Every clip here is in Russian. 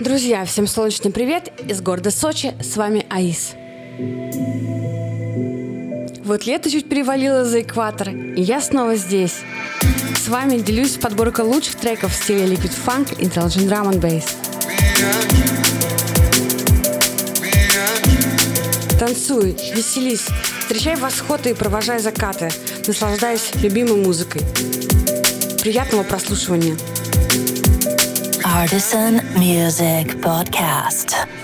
Друзья, всем солнечный привет из города Сочи. С вами Аис. Вот лето чуть перевалило за экватор, и я снова здесь. С вами делюсь подборкой лучших треков в стиле Liquid Funk и Intelligent Drum and Bass. Танцуй, веселись, встречай восходы и провожай закаты, наслаждаясь любимой музыкой. Приятного прослушивания. Artisan Music Podcast.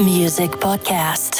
Music Podcast.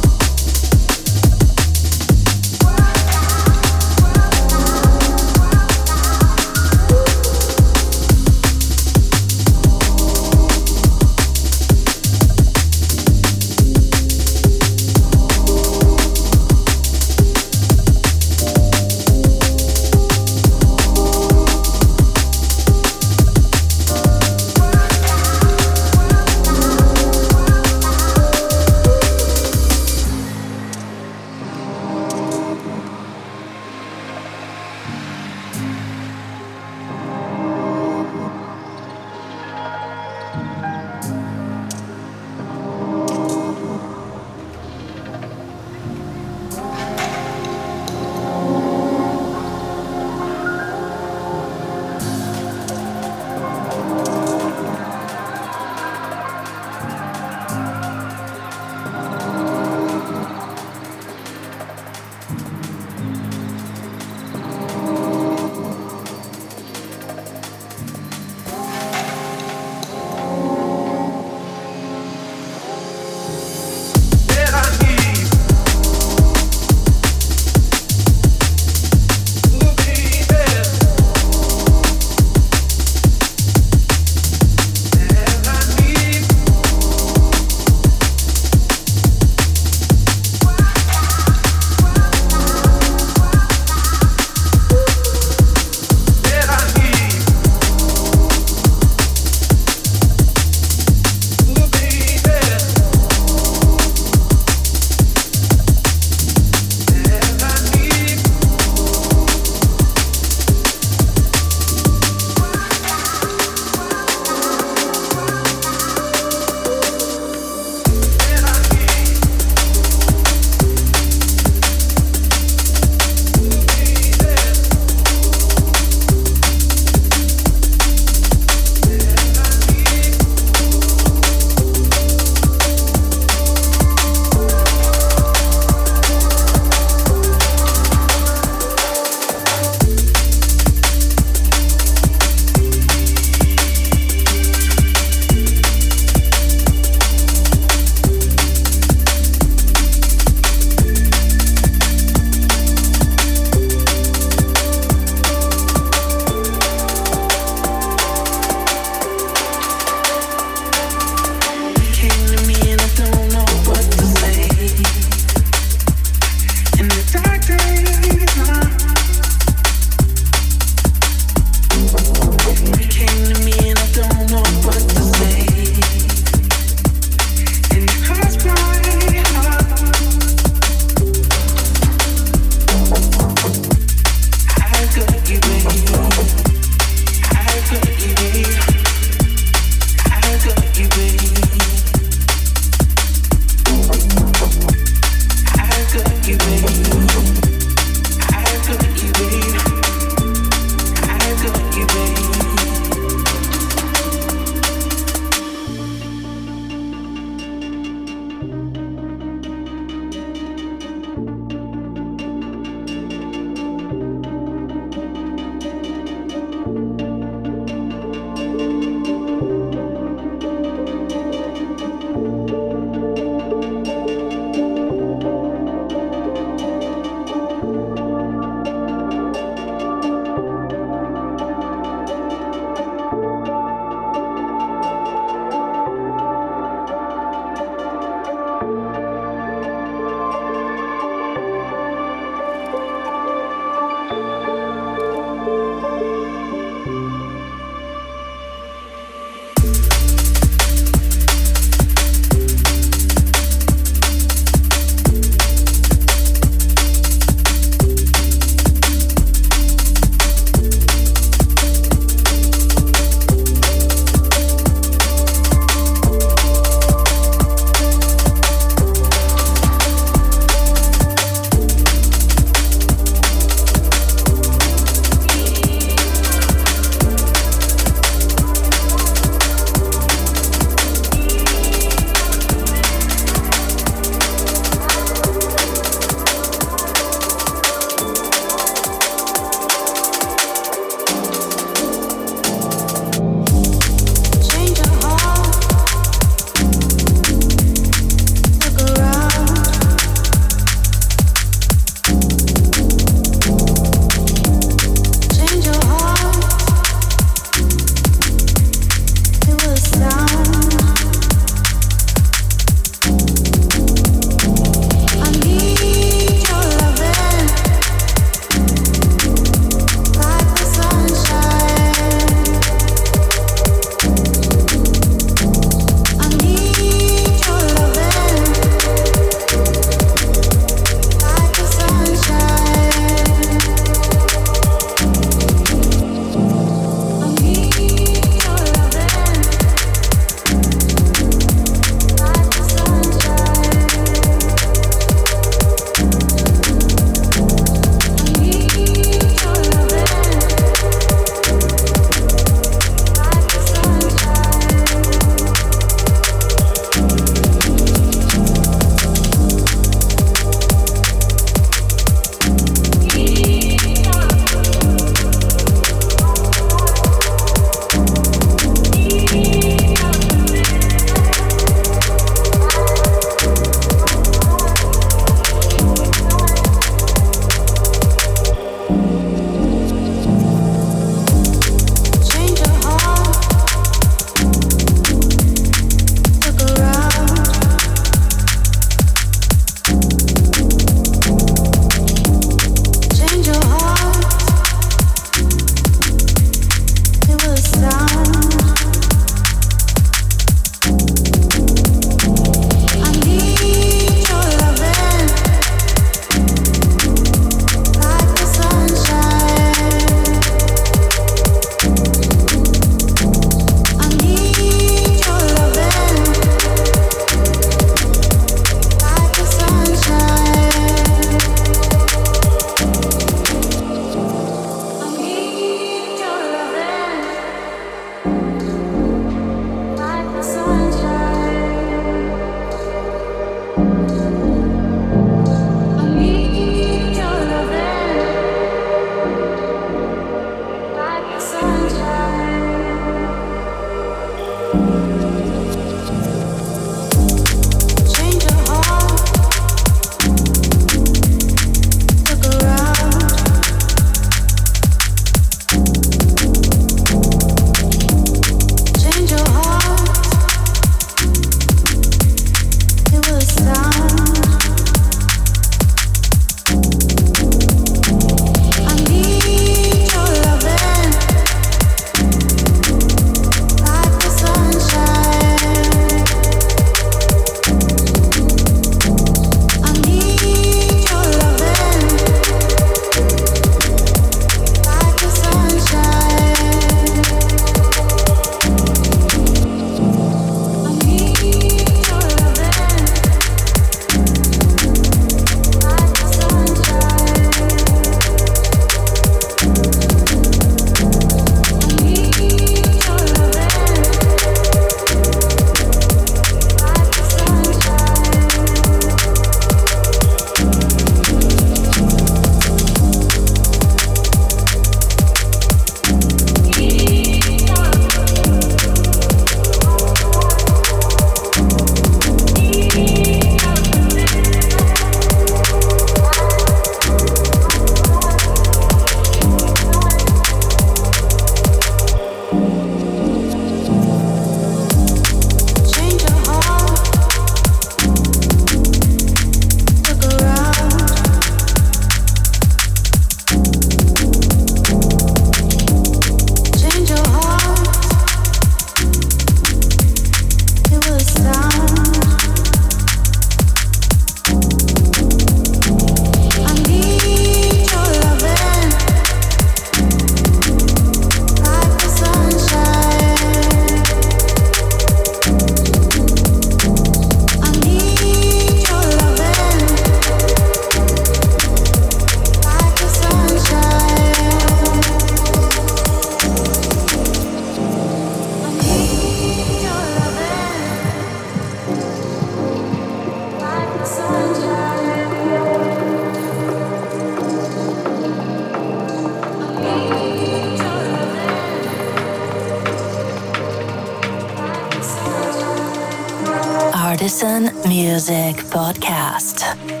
Music Podcast.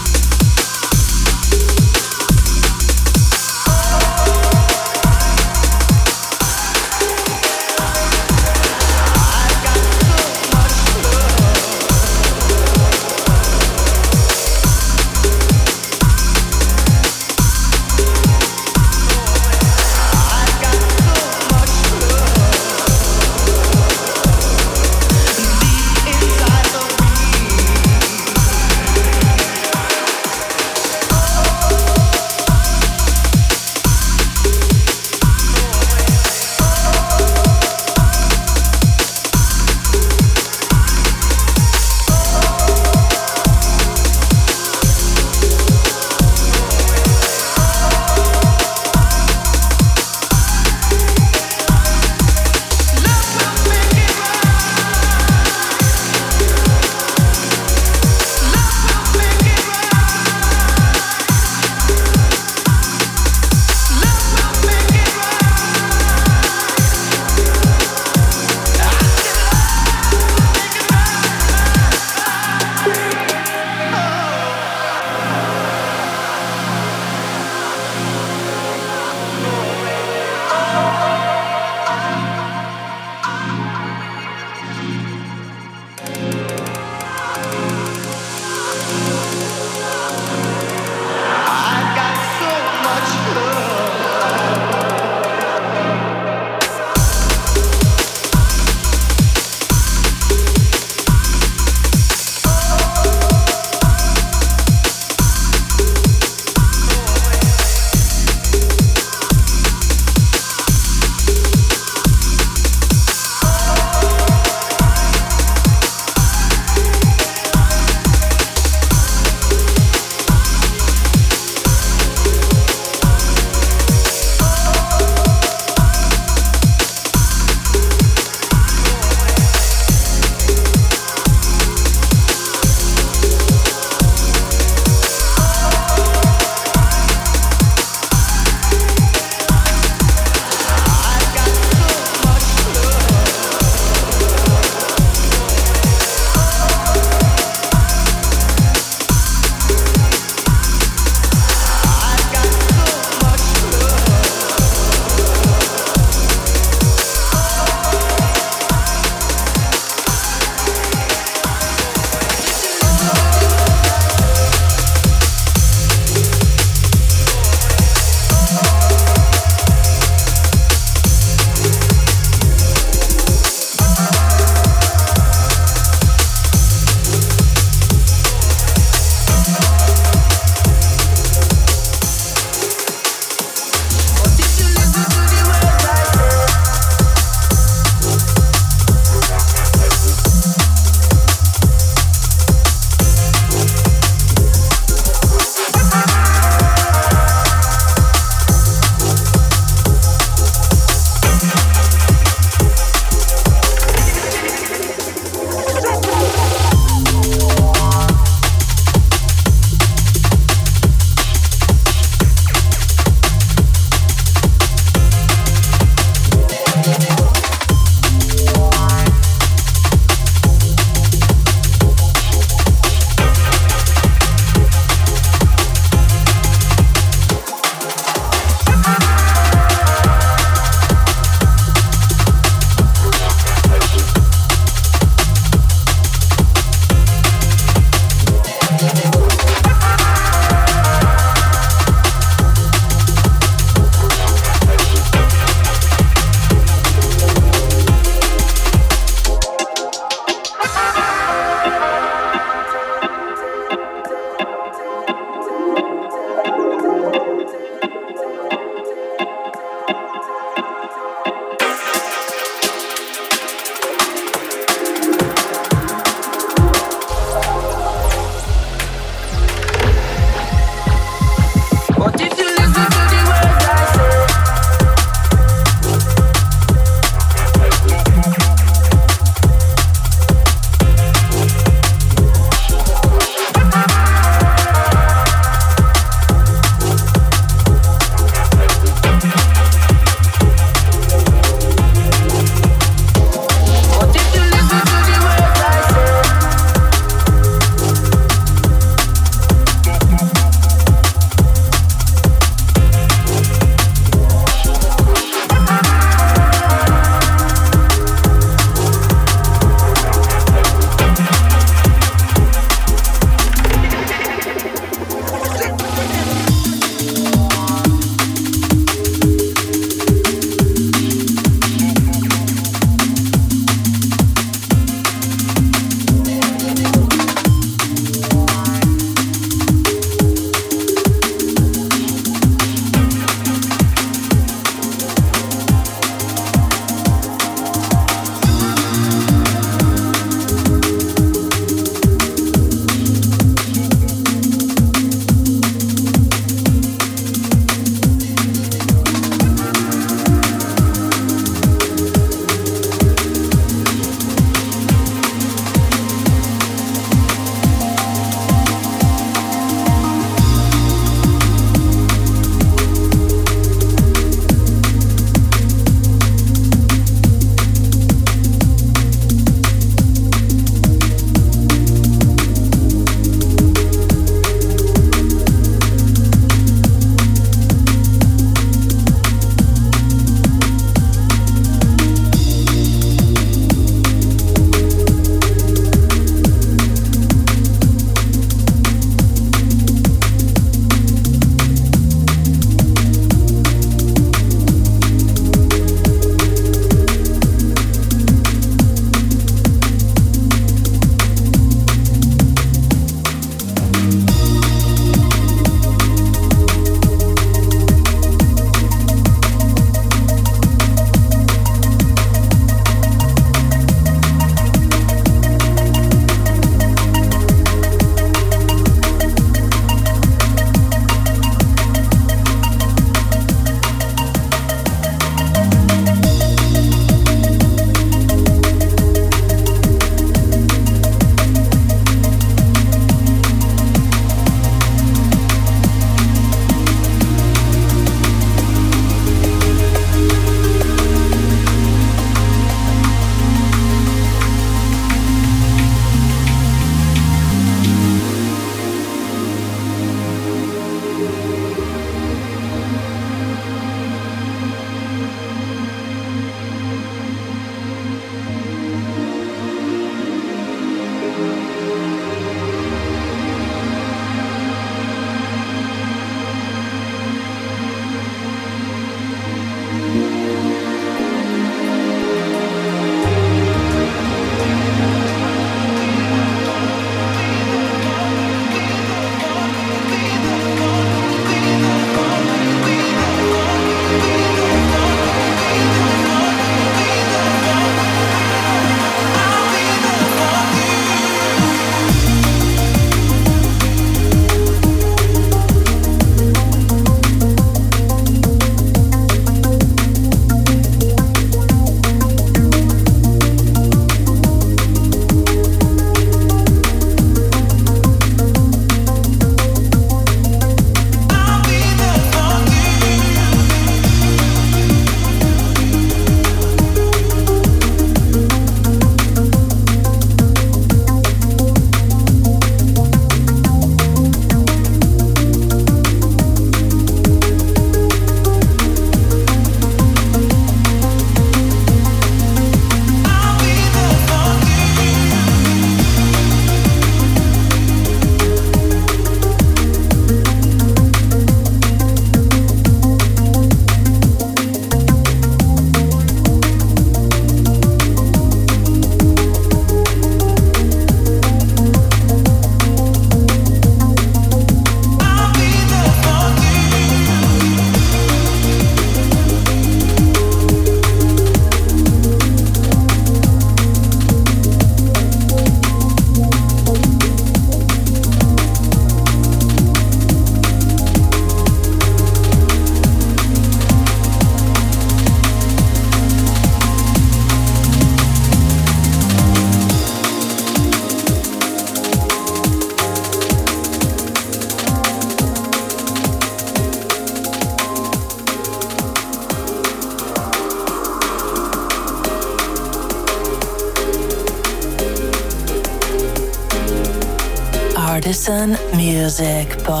music box.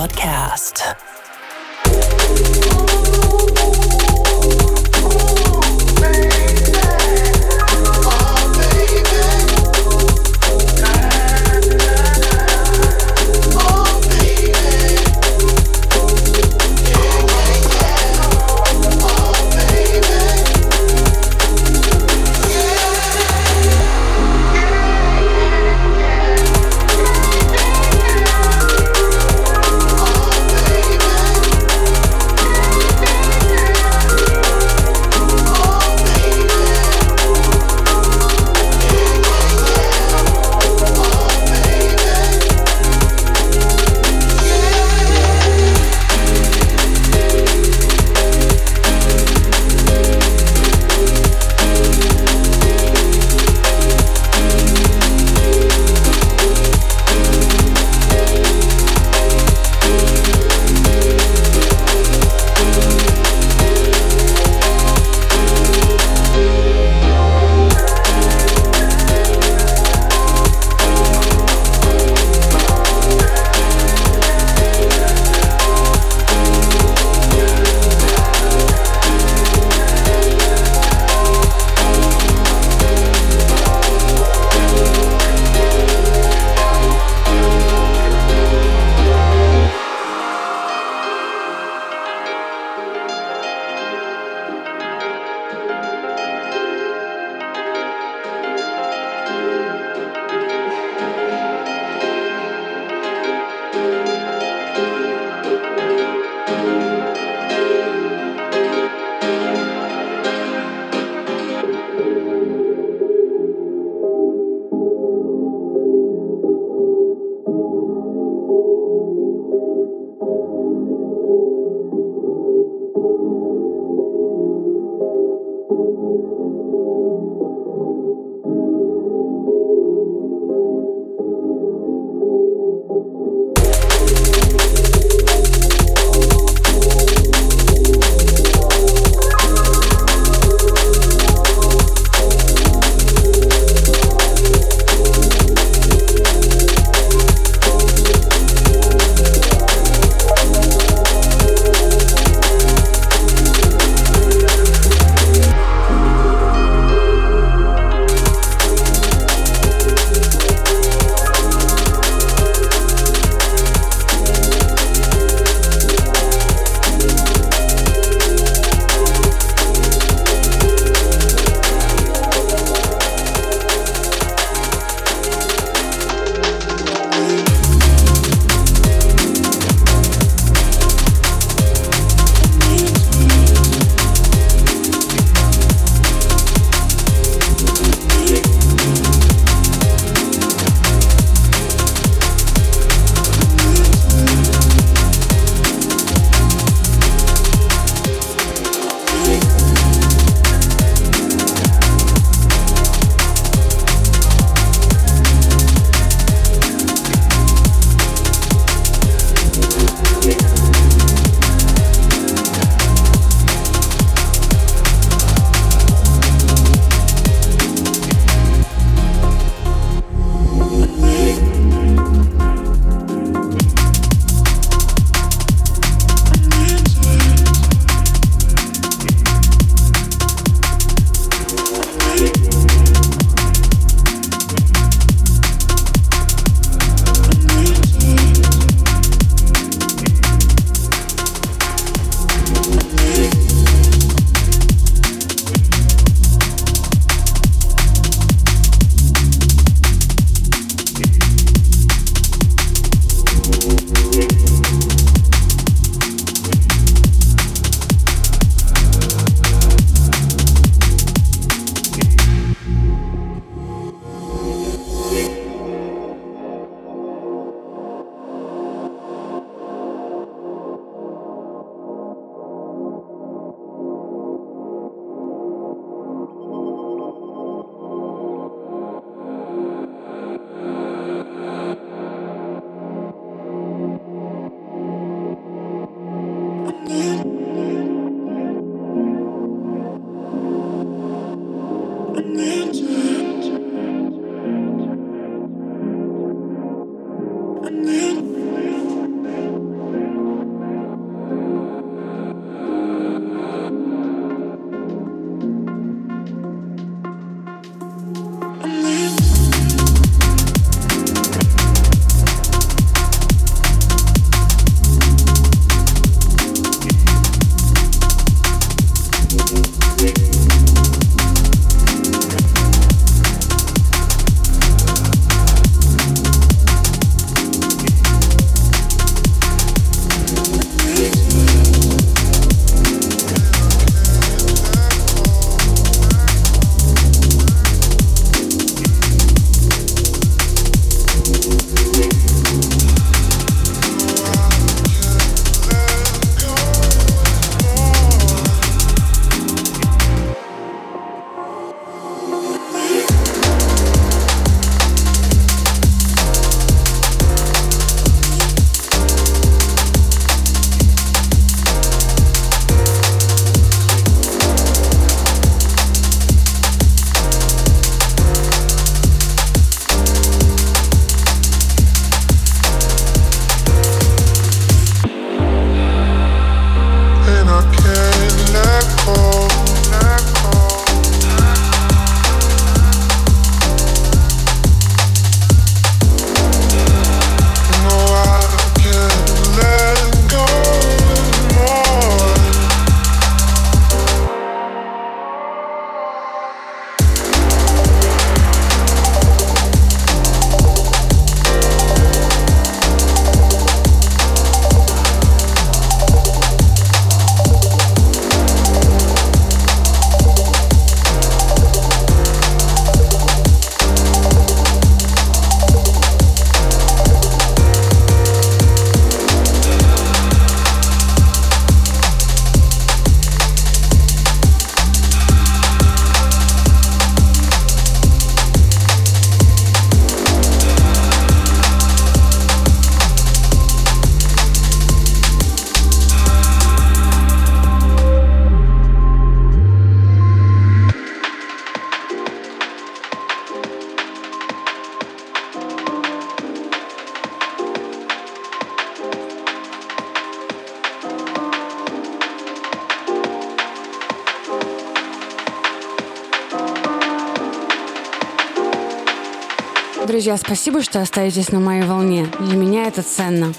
Друзья, спасибо, что остаетесь на моей волне. Для меня это ценно.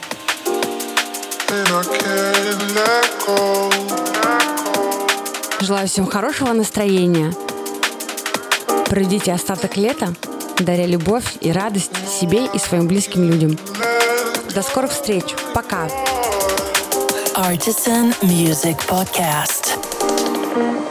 Желаю всем хорошего настроения. Проведите остаток лета, даря любовь и радость себе и своим близким людям. До скорых встреч. Пока. Artisan Music Podcast.